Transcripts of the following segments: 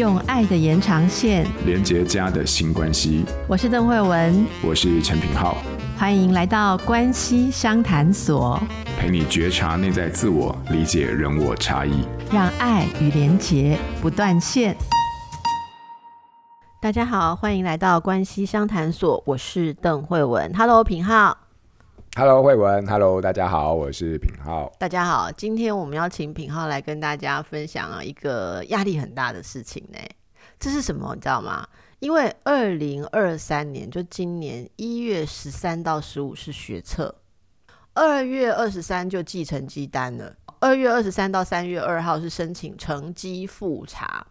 用爱的延长线连接家的新关系。我是邓慧文，我是陈品浩，欢迎来到关系商谈所，陪你觉察内在自我，理解人我差异，让爱与连结不断线。大家好，欢迎来到关系商谈所，我是邓慧文。Hello，品皓。Hello，慧文。Hello，大家好，我是品浩。大家好，今天我们要请品浩来跟大家分享啊一个压力很大的事情呢。这是什么？你知道吗？因为二零二三年，就今年一月十三到十五是学测，二月二十三就寄成绩单了，二月二十三到三月二号是申请成绩复查。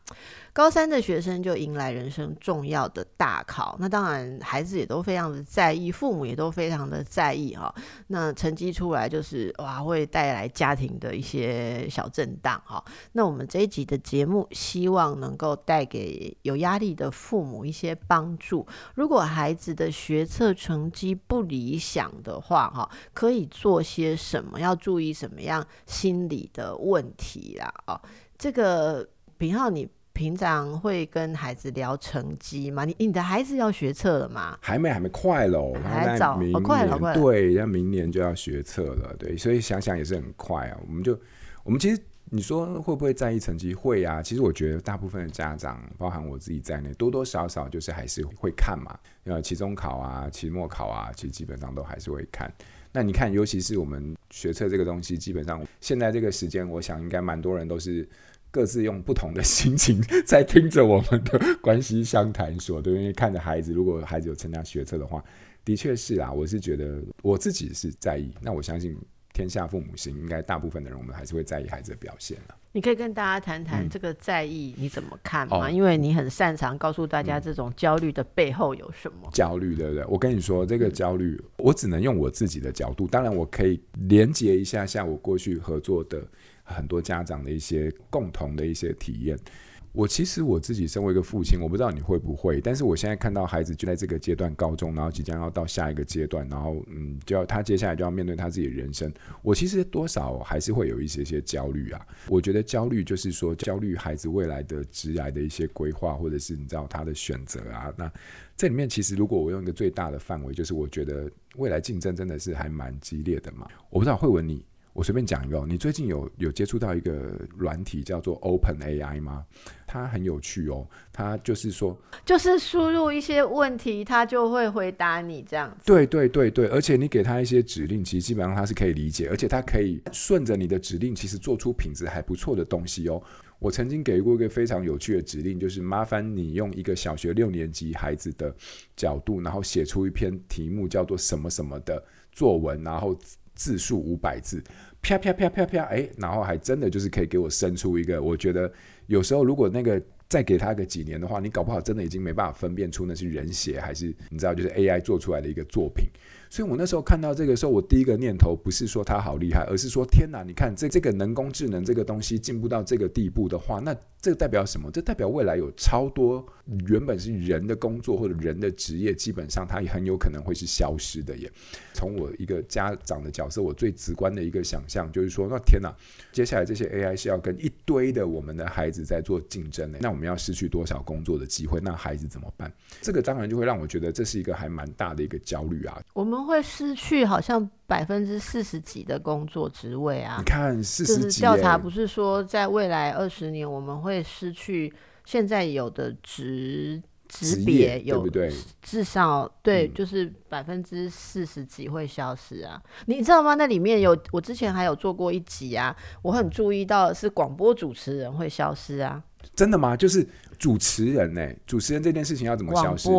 高三的学生就迎来人生重要的大考，那当然孩子也都非常的在意，父母也都非常的在意哈。那成绩出来就是哇，会带来家庭的一些小震荡哈。那我们这一集的节目，希望能够带给有压力的父母一些帮助。如果孩子的学测成绩不理想的话哈，可以做些什么？要注意什么样心理的问题啦？哦，这个平浩你。平常会跟孩子聊成绩吗？你你的孩子要学测了吗？还没，还没，快喽，还早，好快了，快了。对，要明年就要学测了，对，所以想想也是很快啊。我们就，我们其实你说会不会在意成绩？会啊。其实我觉得大部分的家长，包含我自己在内，多多少少就是还是会看嘛。呃，期中考啊，期末考啊，其实基本上都还是会看。那你看，尤其是我们学测这个东西，基本上现在这个时间，我想应该蛮多人都是。各自用不同的心情在听着我们的关系相谈所，对，因为看着孩子，如果孩子有参加学测的话，的确是啦。我是觉得我自己是在意，那我相信天下父母心，应该大部分的人，我们还是会在意孩子的表现。你可以跟大家谈谈这个在意你怎么看吗？嗯、因为你很擅长告诉大家这种焦虑的背后有什么焦虑，对不对？我跟你说，这个焦虑，我只能用我自己的角度，当然我可以连接一下，像我过去合作的。很多家长的一些共同的一些体验，我其实我自己身为一个父亲，我不知道你会不会，但是我现在看到孩子就在这个阶段，高中，然后即将要到下一个阶段，然后嗯，就要他接下来就要面对他自己的人生，我其实多少还是会有一些些焦虑啊。我觉得焦虑就是说焦虑孩子未来的职涯的一些规划，或者是你知道他的选择啊。那这里面其实如果我用一个最大的范围，就是我觉得未来竞争真的是还蛮激烈的嘛。我不知道惠文你。我随便讲一个，你最近有有接触到一个软体叫做 Open AI 吗？它很有趣哦，它就是说，就是输入一些问题，它就会回答你这样子。对对对对，而且你给它一些指令，其实基本上它是可以理解，而且它可以顺着你的指令，其实做出品质还不错的东西哦。我曾经给过一个非常有趣的指令，就是麻烦你用一个小学六年级孩子的角度，然后写出一篇题目叫做什么什么的作文，然后字数五百字。啪啪啪啪啪，哎，然后还真的就是可以给我生出一个，我觉得有时候如果那个再给他个几年的话，你搞不好真的已经没办法分辨出那是人写还是你知道就是 AI 做出来的一个作品。所以我那时候看到这个时候，我第一个念头不是说他好厉害，而是说天哪，你看这这个人工智能这个东西进步到这个地步的话，那这代表什么？这代表未来有超多原本是人的工作或者人的职业，基本上它也很有可能会是消失的耶。从我一个家长的角色，我最直观的一个想象就是说，那天哪，接下来这些 AI 是要跟一堆的我们的孩子在做竞争的，那我们要失去多少工作的机会？那孩子怎么办？这个当然就会让我觉得这是一个还蛮大的一个焦虑啊。我们。会失去好像百分之四十几的工作职位啊！你看，四十几，就是调查不是说在未来二十年我们会失去现在有的职职别有，对不对？至少对，就是百分之四十几会消失啊！嗯、你知道吗？那里面有我之前还有做过一集啊，我很注意到的是广播主持人会消失啊！真的吗？就是主持人呢、欸？主持人这件事情要怎么消失？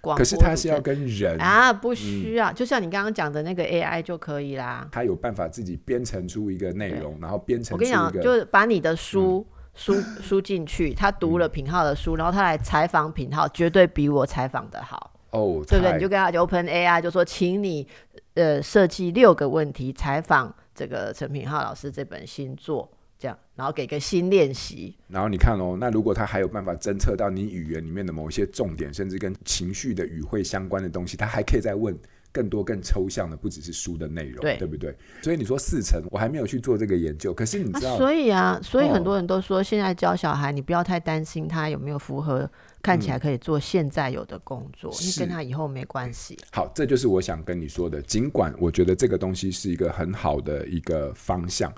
可是他是要跟人啊，不需要，嗯、就像你刚刚讲的那个 AI 就可以啦。他有办法自己编程出一个内容，然后编程出一个。我跟你讲，就是把你的书输输进去，他读了品浩的书，然后他来采访品浩，绝对比我采访的好。哦，对不对？你就跟他就 Open AI 就说，请你呃设计六个问题采访这个陈品浩老师这本新作。这样，然后给个新练习。然后你看哦，那如果他还有办法侦测到你语言里面的某一些重点，甚至跟情绪的语汇相关的东西，他还可以再问更多更抽象的，不只是书的内容，对，对不对？所以你说四成，我还没有去做这个研究。可是你知道，啊所以啊，所以很多人都说，现在教小孩，你不要太担心他有没有符合看起来可以做现在有的工作，因为、嗯、跟他以后没关系。好，这就是我想跟你说的。尽管我觉得这个东西是一个很好的一个方向。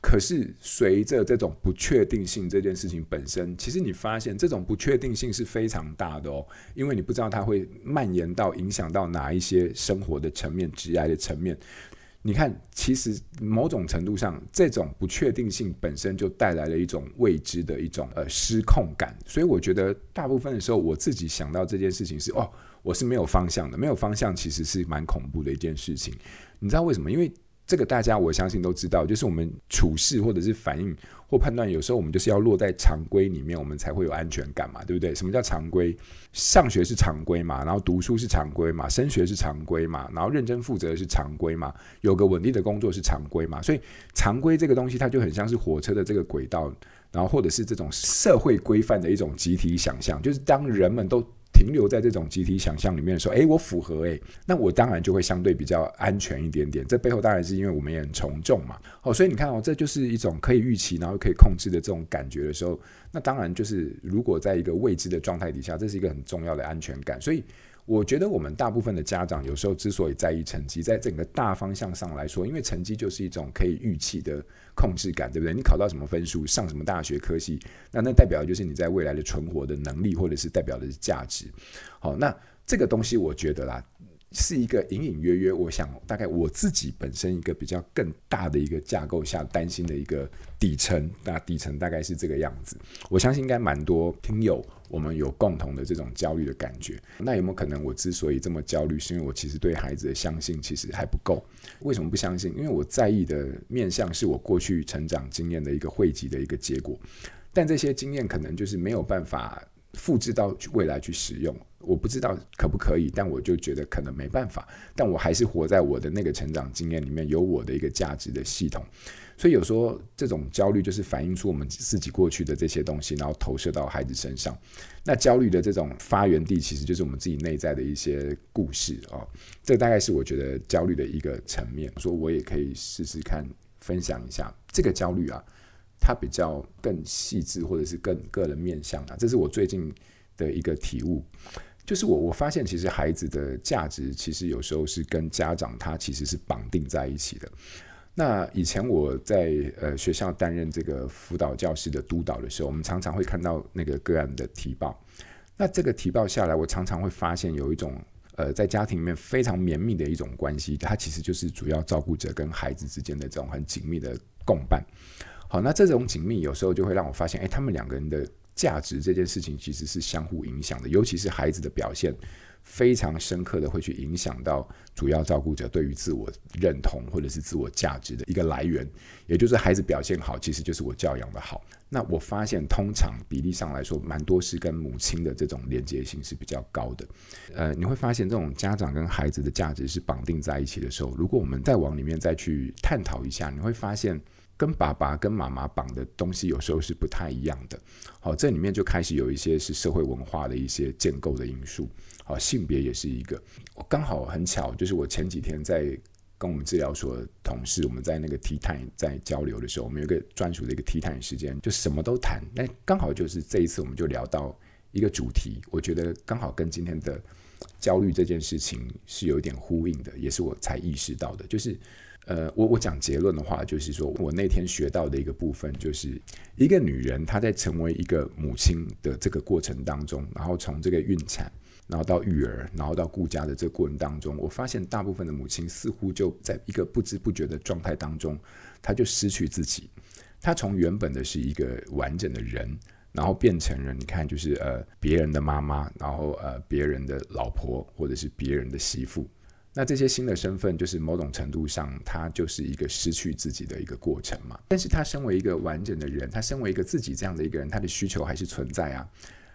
可是，随着这种不确定性这件事情本身，其实你发现这种不确定性是非常大的哦，因为你不知道它会蔓延到影响到哪一些生活的层面、职业的层面。你看，其实某种程度上，这种不确定性本身就带来了一种未知的一种呃失控感。所以，我觉得大部分的时候，我自己想到这件事情是哦，我是没有方向的，没有方向其实是蛮恐怖的一件事情。你知道为什么？因为这个大家我相信都知道，就是我们处事或者是反应或判断，有时候我们就是要落在常规里面，我们才会有安全感嘛，对不对？什么叫常规？上学是常规嘛，然后读书是常规嘛，升学是常规嘛，然后认真负责是常规嘛，有个稳定的工作是常规嘛，所以常规这个东西它就很像是火车的这个轨道，然后或者是这种社会规范的一种集体想象，就是当人们都。停留在这种集体想象里面的时候，诶，我符合诶，那我当然就会相对比较安全一点点。这背后当然是因为我们也很从众嘛，哦，所以你看哦，这就是一种可以预期，然后可以控制的这种感觉的时候，那当然就是如果在一个未知的状态底下，这是一个很重要的安全感，所以。我觉得我们大部分的家长有时候之所以在意成绩，在整个大方向上来说，因为成绩就是一种可以预期的控制感，对不对？你考到什么分数，上什么大学科系，那那代表就是你在未来的存活的能力，或者是代表的是价值。好，那这个东西我觉得啦。是一个隐隐约约，我想大概我自己本身一个比较更大的一个架构下担心的一个底层，那底层大概是这个样子。我相信应该蛮多听友我们有共同的这种焦虑的感觉。那有没有可能我之所以这么焦虑，是因为我其实对孩子的相信其实还不够？为什么不相信？因为我在意的面向是我过去成长经验的一个汇集的一个结果，但这些经验可能就是没有办法复制到未来去使用。我不知道可不可以，但我就觉得可能没办法。但我还是活在我的那个成长经验里面，有我的一个价值的系统。所以有时候这种焦虑就是反映出我们自己过去的这些东西，然后投射到孩子身上。那焦虑的这种发源地，其实就是我们自己内在的一些故事啊。这大概是我觉得焦虑的一个层面。说我也可以试试看分享一下这个焦虑啊，它比较更细致，或者是更个人面向啊。这是我最近的一个体悟。就是我我发现，其实孩子的价值其实有时候是跟家长他其实是绑定在一起的。那以前我在呃学校担任这个辅导教师的督导的时候，我们常常会看到那个个案的提报。那这个提报下来，我常常会发现有一种呃在家庭里面非常绵密的一种关系，它其实就是主要照顾者跟孩子之间的这种很紧密的共伴。好，那这种紧密有时候就会让我发现，哎，他们两个人的。价值这件事情其实是相互影响的，尤其是孩子的表现非常深刻的会去影响到主要照顾者对于自我认同或者是自我价值的一个来源，也就是孩子表现好，其实就是我教养的好。那我发现通常比例上来说，蛮多是跟母亲的这种连接性是比较高的。呃，你会发现这种家长跟孩子的价值是绑定在一起的时候，如果我们再往里面再去探讨一下，你会发现。跟爸爸跟妈妈绑的东西有时候是不太一样的。好，这里面就开始有一些是社会文化的一些建构的因素。好，性别也是一个。我刚好很巧，就是我前几天在跟我们治疗所同事，我们在那个 Tea Time 在交流的时候，我们有个专属的一个 Tea Time 时间，就什么都谈。那刚好就是这一次，我们就聊到一个主题，我觉得刚好跟今天的焦虑这件事情是有一点呼应的，也是我才意识到的，就是。呃，我我讲结论的话，就是说我那天学到的一个部分，就是一个女人她在成为一个母亲的这个过程当中，然后从这个孕产，然后到育儿，然后到顾家的这个过程当中，我发现大部分的母亲似乎就在一个不知不觉的状态当中，她就失去自己，她从原本的是一个完整的人，然后变成了你看，就是呃别人的妈妈，然后呃别人的老婆，或者是别人的媳妇。那这些新的身份，就是某种程度上，他就是一个失去自己的一个过程嘛。但是他身为一个完整的人，他身为一个自己这样的一个人，他的需求还是存在啊。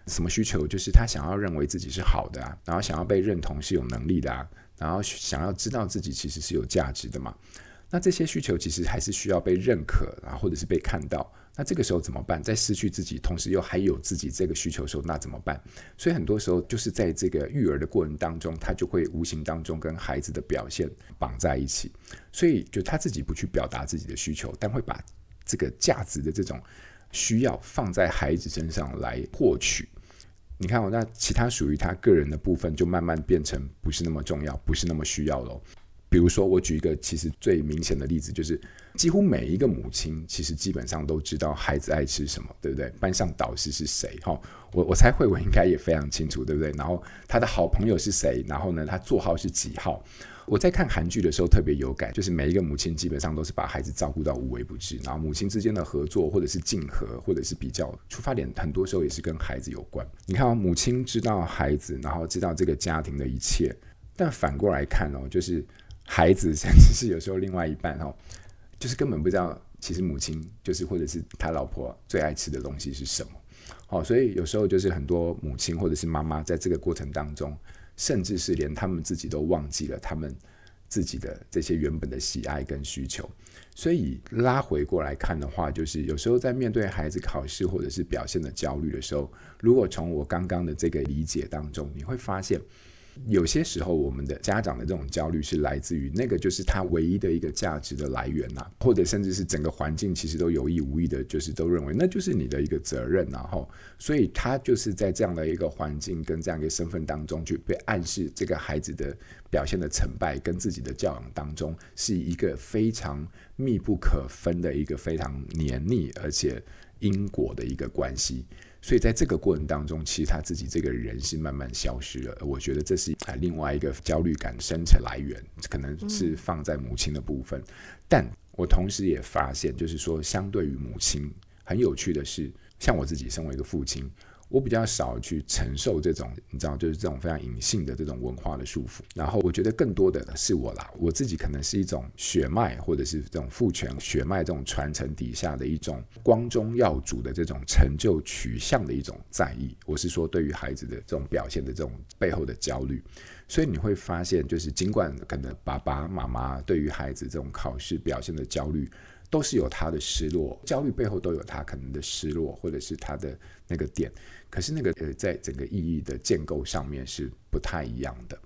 什么需求？就是他想要认为自己是好的啊，然后想要被认同是有能力的啊，然后想要知道自己其实是有价值的嘛。那这些需求其实还是需要被认可啊，或者是被看到，那这个时候怎么办？在失去自己，同时又还有自己这个需求的时候，那怎么办？所以很多时候就是在这个育儿的过程当中，他就会无形当中跟孩子的表现绑在一起。所以就他自己不去表达自己的需求，但会把这个价值的这种需要放在孩子身上来获取。你看哦，那其他属于他个人的部分就慢慢变成不是那么重要，不是那么需要了。比如说，我举一个其实最明显的例子，就是几乎每一个母亲其实基本上都知道孩子爱吃什么，对不对？班上导师是谁？哈，我我猜慧文应该也非常清楚，对不对？然后他的好朋友是谁？然后呢，他座号是几号？我在看韩剧的时候特别有感，就是每一个母亲基本上都是把孩子照顾到无微不至，然后母亲之间的合作或者是竞合或者是比较出发点，很多时候也是跟孩子有关。你看哦，母亲知道孩子，然后知道这个家庭的一切，但反过来看哦，就是。孩子 甚至是有时候另外一半哦，就是根本不知道，其实母亲就是或者是他老婆最爱吃的东西是什么，好，所以有时候就是很多母亲或者是妈妈在这个过程当中，甚至是连他们自己都忘记了他们自己的这些原本的喜爱跟需求，所以拉回过来看的话，就是有时候在面对孩子考试或者是表现的焦虑的时候，如果从我刚刚的这个理解当中，你会发现。有些时候，我们的家长的这种焦虑是来自于那个，就是他唯一的一个价值的来源呐、或者甚至是整个环境其实都有意无意的，就是都认为那就是你的一个责任、然后，所以他就是在这样的一个环境跟这样一个身份当中，就被暗示这个孩子的表现的成败跟自己的教养当中是一个非常密不可分的一个非常黏腻而且因果的一个关系。所以在这个过程当中，其实他自己这个人是慢慢消失了。我觉得这是啊另外一个焦虑感生成来源，可能是放在母亲的部分。但我同时也发现，就是说，相对于母亲，很有趣的是，像我自己身为一个父亲。我比较少去承受这种，你知道，就是这种非常隐性的这种文化的束缚。然后我觉得更多的是我啦，我自己可能是一种血脉，或者是这种父权血脉这种传承底下的一种光宗耀祖的这种成就取向的一种在意。我是说，对于孩子的这种表现的这种背后的焦虑。所以你会发现，就是尽管可能爸爸妈妈对于孩子这种考试表现的焦虑。都是有他的失落，焦虑背后都有他可能的失落，或者是他的那个点。可是那个呃，在整个意义的建构上面是不太一样的。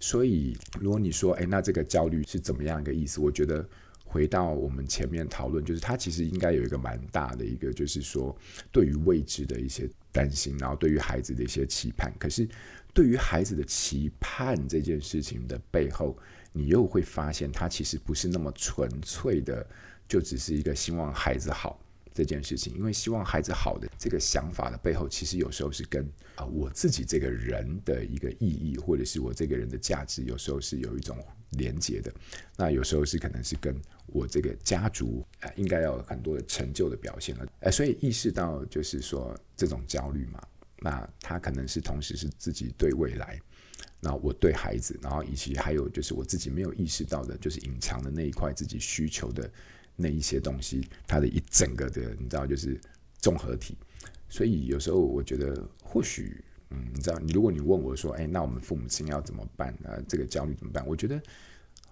所以，如果你说，哎，那这个焦虑是怎么样一个意思？我觉得回到我们前面讨论，就是他其实应该有一个蛮大的一个，就是说对于未知的一些担心，然后对于孩子的一些期盼。可是对于孩子的期盼这件事情的背后，你又会发现，他其实不是那么纯粹的。就只是一个希望孩子好这件事情，因为希望孩子好的这个想法的背后，其实有时候是跟啊我自己这个人的一个意义，或者是我这个人的价值，有时候是有一种连接的。那有时候是可能是跟我这个家族啊应该要有很多的成就的表现了。哎，所以意识到就是说这种焦虑嘛，那他可能是同时是自己对未来，那我对孩子，然后以及还有就是我自己没有意识到的，就是隐藏的那一块自己需求的。那一些东西，它的一整个的，你知道，就是综合体。所以有时候我觉得，或许，嗯，你知道，如果你问我说，哎，那我们父母亲要怎么办啊？这个焦虑怎么办？我觉得，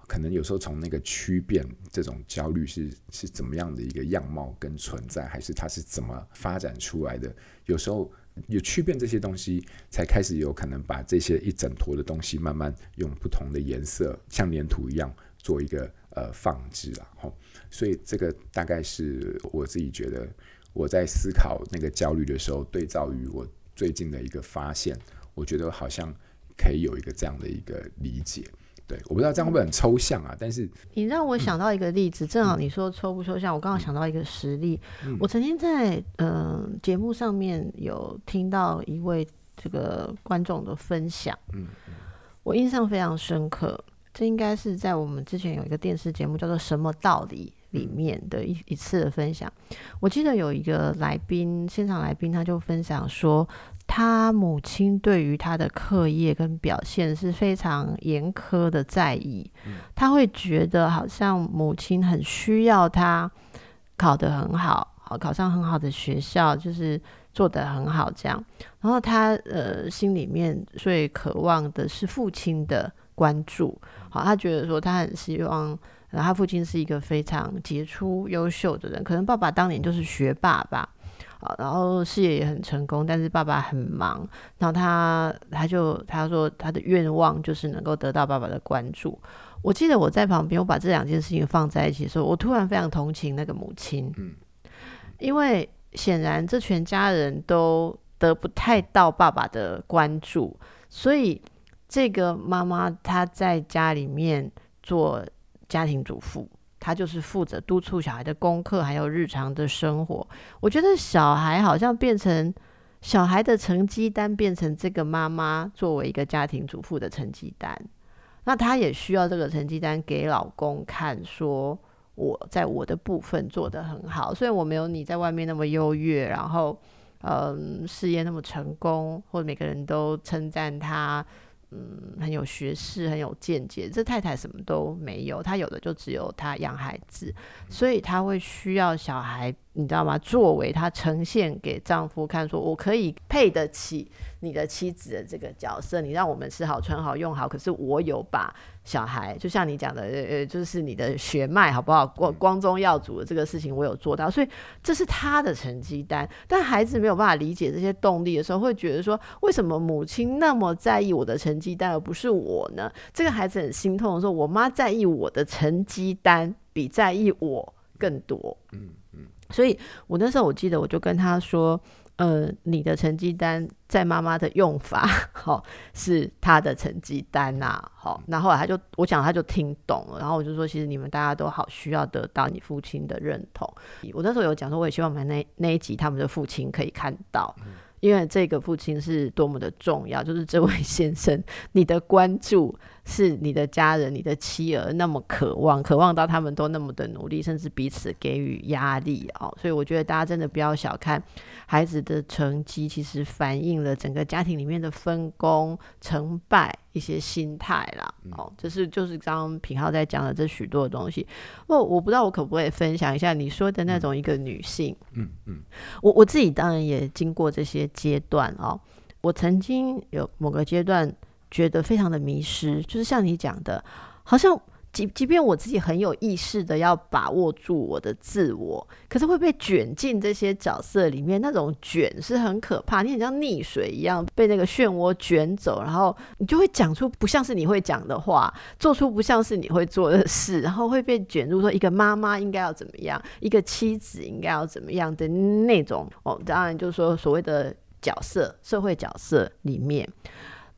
可能有时候从那个区变这种焦虑是是怎么样的一个样貌跟存在，还是它是怎么发展出来的？有时候有区变这些东西，才开始有可能把这些一整坨的东西，慢慢用不同的颜色，像黏土一样，做一个呃放置了，吼。所以这个大概是我自己觉得我在思考那个焦虑的时候，对照于我最近的一个发现，我觉得好像可以有一个这样的一个理解。对，我不知道这样会不会很抽象啊？但是你让我想到一个例子，嗯、正好你说抽不抽象，我刚好想到一个实例。嗯、我曾经在嗯、呃、节目上面有听到一位这个观众的分享，嗯，我印象非常深刻。这应该是在我们之前有一个电视节目叫做《什么道理》里面的一一次的分享。我记得有一个来宾，现场来宾，他就分享说，他母亲对于他的课业跟表现是非常严苛的在意。他会觉得好像母亲很需要他考得很好，好考上很好的学校，就是做得很好这样。然后他呃心里面最渴望的是父亲的关注。好，他觉得说他很希望然后他父亲是一个非常杰出、优秀的人，可能爸爸当年就是学霸吧，啊，然后事业也很成功，但是爸爸很忙，然后他他就他说他的愿望就是能够得到爸爸的关注。我记得我在旁边，我把这两件事情放在一起的时候，我突然非常同情那个母亲，嗯，因为显然这全家人都得不太到爸爸的关注，所以这个妈妈她在家里面做。家庭主妇，她就是负责督促小孩的功课，还有日常的生活。我觉得小孩好像变成小孩的成绩单，变成这个妈妈作为一个家庭主妇的成绩单。那她也需要这个成绩单给老公看，说我在我的部分做得很好，虽然我没有你在外面那么优越，然后嗯，事业那么成功，或者每个人都称赞她。嗯，很有学识，很有见解。这太太什么都没有，她有的就只有她养孩子，所以她会需要小孩，你知道吗？作为她呈现给丈夫看，说我可以配得起你的妻子的这个角色，你让我们吃好穿好用好，可是我有把。小孩就像你讲的，呃，就是你的血脉好不好？光光宗耀祖的这个事情，我有做到，所以这是他的成绩单。但孩子没有办法理解这些动力的时候，会觉得说，为什么母亲那么在意我的成绩单，而不是我呢？这个孩子很心痛的说，我妈在意我的成绩单，比在意我更多。嗯嗯，所以我那时候我记得，我就跟他说。呃，你的成绩单在妈妈的用法，好、哦、是他的成绩单呐、啊，好、哦，那后来他就我讲他就听懂了，然后我就说，其实你们大家都好需要得到你父亲的认同。我那时候有讲说，我也希望我们那那一集他们的父亲可以看到。嗯因为这个父亲是多么的重要，就是这位先生，你的关注是你的家人、你的妻儿那么渴望，渴望到他们都那么的努力，甚至彼此给予压力哦。所以我觉得大家真的不要小看孩子的成绩，其实反映了整个家庭里面的分工、成败。一些心态啦，哦，这是就是刚刚品浩在讲的这许多的东西。我我不知道我可不可以分享一下你说的那种一个女性，嗯嗯，我我自己当然也经过这些阶段哦。我曾经有某个阶段觉得非常的迷失，就是像你讲的，好像。即即便我自己很有意识的要把握住我的自我，可是会被卷进这些角色里面，那种卷是很可怕。你很像溺水一样被那个漩涡卷走，然后你就会讲出不像是你会讲的话，做出不像是你会做的事，然后会被卷入说一个妈妈应该要怎么样，一个妻子应该要怎么样的那种哦。当然就是说所谓的角色，社会角色里面。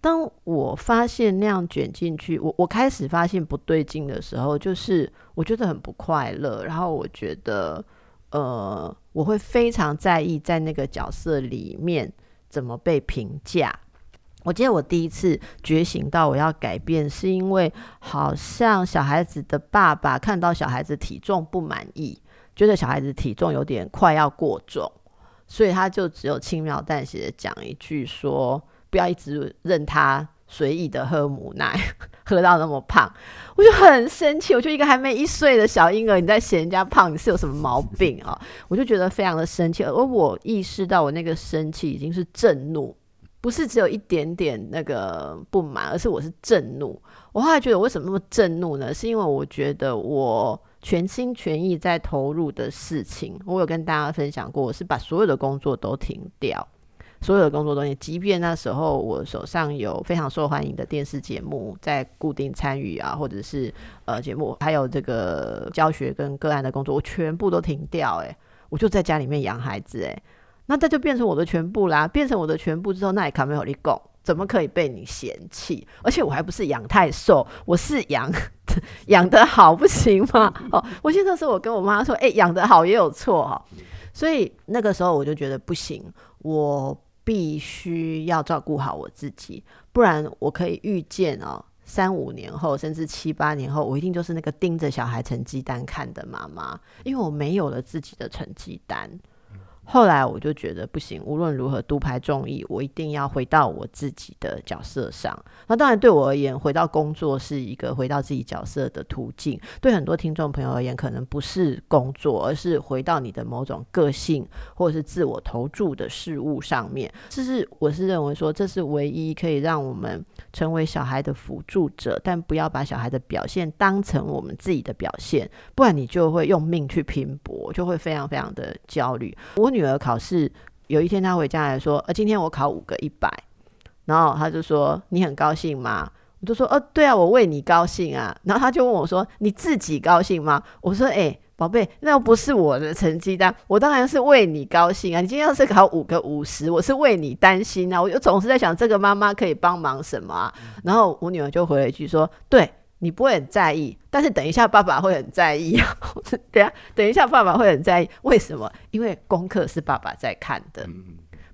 当我发现那样卷进去，我我开始发现不对劲的时候，就是我觉得很不快乐，然后我觉得，呃，我会非常在意在那个角色里面怎么被评价。我记得我第一次觉醒到我要改变，是因为好像小孩子的爸爸看到小孩子体重不满意，觉得小孩子体重有点快要过重，所以他就只有轻描淡写的讲一句说。不要一直任他随意的喝母奶，喝到那么胖，我就很生气。我就一个还没一岁的小婴儿，你在嫌人家胖，你是有什么毛病啊？我就觉得非常的生气，而我意识到我那个生气已经是震怒，不是只有一点点那个不满，而是我是震怒。我后来觉得为什么那么震怒呢？是因为我觉得我全心全意在投入的事情，我有跟大家分享过，我是把所有的工作都停掉。所有的工作东西，即便那时候我手上有非常受欢迎的电视节目在固定参与啊，或者是呃节目，还有这个教学跟个案的工作，我全部都停掉。诶，我就在家里面养孩子。诶，那这就变成我的全部啦。变成我的全部之后，那也卡没有力供，怎么可以被你嫌弃？而且我还不是养太瘦，我是养 养得好，不行吗？哦，我记得那时候我跟我妈说，诶，养得好也有错哈。所以那个时候我就觉得不行，我。必须要照顾好我自己，不然我可以预见哦，三五年后甚至七八年后，我一定就是那个盯着小孩成绩单看的妈妈，因为我没有了自己的成绩单。后来我就觉得不行，无论如何独排众议，我一定要回到我自己的角色上。那当然对我而言，回到工作是一个回到自己角色的途径。对很多听众朋友而言，可能不是工作，而是回到你的某种个性或者是自我投注的事物上面。这是我是认为说，这是唯一可以让我们成为小孩的辅助者，但不要把小孩的表现当成我们自己的表现，不然你就会用命去拼搏，就会非常非常的焦虑。我。女儿考试有一天，她回家来说：“呃，今天我考五个一百。”然后她就说：“你很高兴吗？”我就说：“呃，对啊，我为你高兴啊。”然后她就问我说：“你自己高兴吗？”我说：“哎，宝贝，那不是我的成绩单，我当然是为你高兴啊。你今天要是考五个五十，我是为你担心啊。我就总是在想，这个妈妈可以帮忙什么啊？”然后我女儿就回了一句说：“对。”你不会很在意，但是等一下爸爸会很在意啊！等下，等一下爸爸会很在意，为什么？因为功课是爸爸在看的，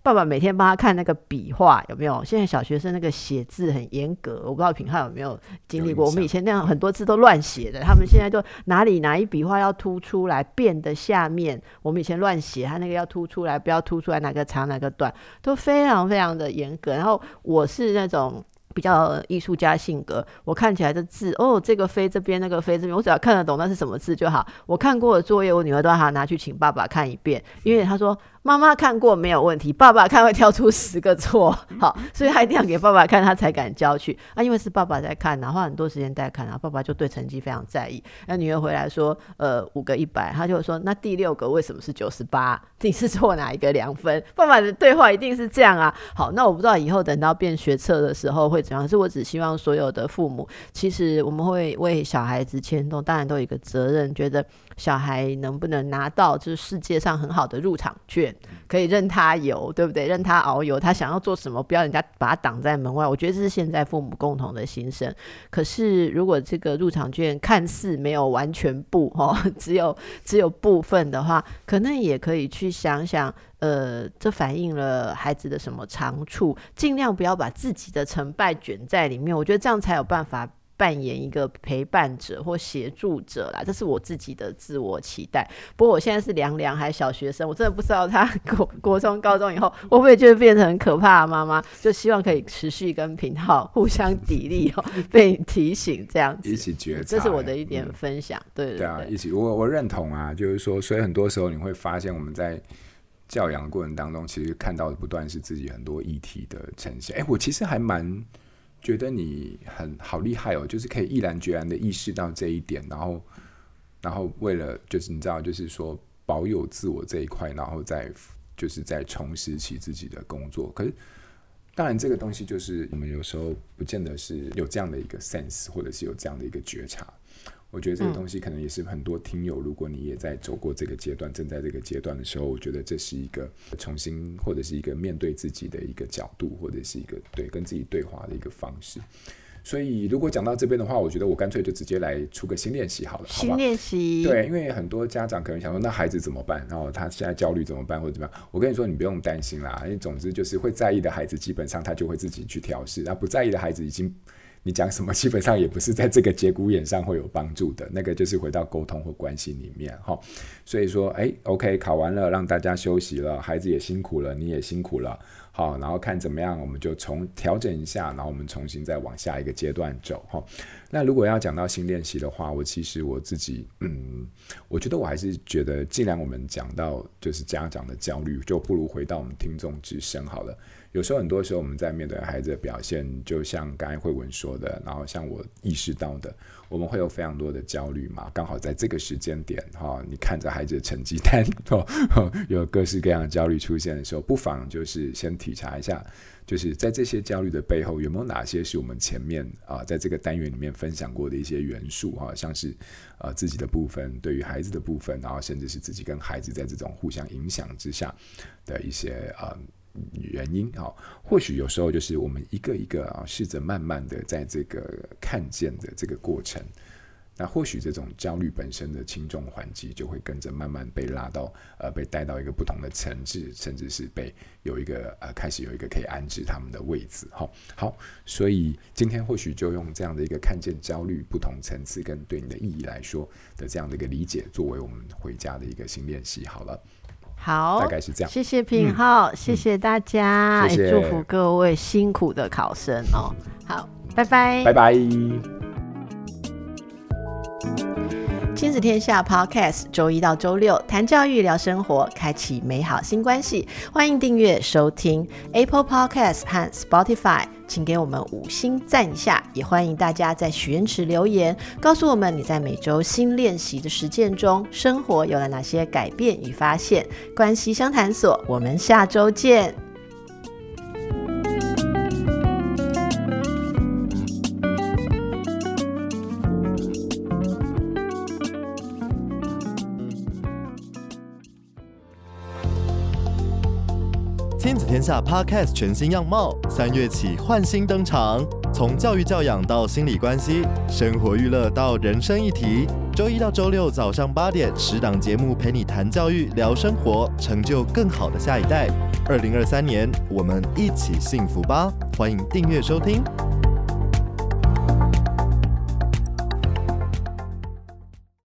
爸爸每天帮他看那个笔画有没有？现在小学生那个写字很严格，我不知道品汉有没有经历过。我们以前那样很多字都乱写的，他们现在就哪里哪一笔画要突出来，变的下面我们以前乱写，他那个要突出来，不要突出来，哪个长哪个短，都非常非常的严格。然后我是那种。比较艺术家性格，我看起来的字哦，这个飞这边，那个飞这边，我只要看得懂那是什么字就好。我看过的作业，我女儿都要她拿去请爸爸看一遍，因为她说。妈妈看过没有问题，爸爸看会挑出十个错，好，所以他一定要给爸爸看，他才敢交去啊。因为是爸爸在看，然后很多时间在看，然后爸爸就对成绩非常在意。那女儿回来说，呃，五个一百，他就说，那第六个为什么是九十八？你是错哪一个两分？爸爸的对话一定是这样啊。好，那我不知道以后等到变学测的时候会怎样，可是我只希望所有的父母，其实我们会为小孩子牵动，当然都有一个责任，觉得。小孩能不能拿到就是世界上很好的入场券，可以任他游，对不对？任他遨游，他想要做什么，不要人家把他挡在门外。我觉得这是现在父母共同的心声。可是如果这个入场券看似没有完全部哦，只有只有部分的话，可能也可以去想想，呃，这反映了孩子的什么长处？尽量不要把自己的成败卷在里面。我觉得这样才有办法。扮演一个陪伴者或协助者啦，这是我自己的自我期待。不过我现在是凉凉还小学生，我真的不知道他 国国中、高中以后会不会就变成很可怕的妈妈。就希望可以持续跟品浩互相砥砺哦，被提醒这样子，一起觉察。这是我的一点分享。嗯、对对对，一起我我认同啊，就是说，所以很多时候你会发现我们在教养的过程当中，其实看到的不断是自己很多议题的呈现。哎，我其实还蛮。觉得你很好厉害哦，就是可以毅然决然的意识到这一点，然后，然后为了就是你知道，就是说保有自我这一块，然后再就是再重拾起自己的工作。可是，当然这个东西就是我们有时候不见得是有这样的一个 sense，或者是有这样的一个觉察。我觉得这个东西可能也是很多听友，如果你也在走过这个阶段，正在这个阶段的时候，我觉得这是一个重新或者是一个面对自己的一个角度，或者是一个对跟自己对话的一个方式。所以如果讲到这边的话，我觉得我干脆就直接来出个新练习好了，好吧？新练习。对，因为很多家长可能想说，那孩子怎么办？然后他现在焦虑怎么办，或者怎么样？我跟你说，你不用担心啦。因为总之就是会在意的孩子，基本上他就会自己去调试；那不在意的孩子，已经。你讲什么，基本上也不是在这个节骨眼上会有帮助的。那个就是回到沟通或关系里面哈。所以说，哎，OK，考完了，让大家休息了，孩子也辛苦了，你也辛苦了，好，然后看怎么样，我们就重调整一下，然后我们重新再往下一个阶段走哈。那如果要讲到新练习的话，我其实我自己，嗯，我觉得我还是觉得，既然我们讲到就是家长的焦虑，就不如回到我们听众之声好了。有时候，很多时候我们在面对孩子的表现，就像刚才慧文说的，然后像我意识到的，我们会有非常多的焦虑嘛。刚好在这个时间点，哈，你看着孩子的成绩单，哦，有各式各样的焦虑出现的时候，不妨就是先体察一下，就是在这些焦虑的背后，有没有哪些是我们前面啊，在这个单元里面分享过的一些元素哈，像是呃自己的部分，对于孩子的部分，然后甚至是自己跟孩子在这种互相影响之下的一些呃。原因啊，或许有时候就是我们一个一个啊，试着慢慢的在这个看见的这个过程，那或许这种焦虑本身的轻重缓急就会跟着慢慢被拉到呃，被带到一个不同的层次，甚至是被有一个呃，开始有一个可以安置他们的位置。好，好，所以今天或许就用这样的一个看见焦虑不同层次跟对你的意义来说的这样的一个理解，作为我们回家的一个新练习。好了。好，大概是这样。谢谢品浩，嗯、谢谢大家，祝福各位辛苦的考生哦。好，拜拜，拜拜。亲子天下 Podcast，周一到周六谈教育、聊生活，开启美好新关系。欢迎订阅收听 Apple Podcast 和 Spotify，请给我们五星赞一下。也欢迎大家在许愿池留言，告诉我们你在每周新练习的实践中，生活有了哪些改变与发现。关系相谈所，我们下周见。天下 Podcast 全新样貌，三月起换新登场。从教育教养到心理关系，生活娱乐到人生议题，周一到周六早上八点，十档节目陪你谈教育、聊生活，成就更好的下一代。二零二三年，我们一起幸福吧！欢迎订阅收听。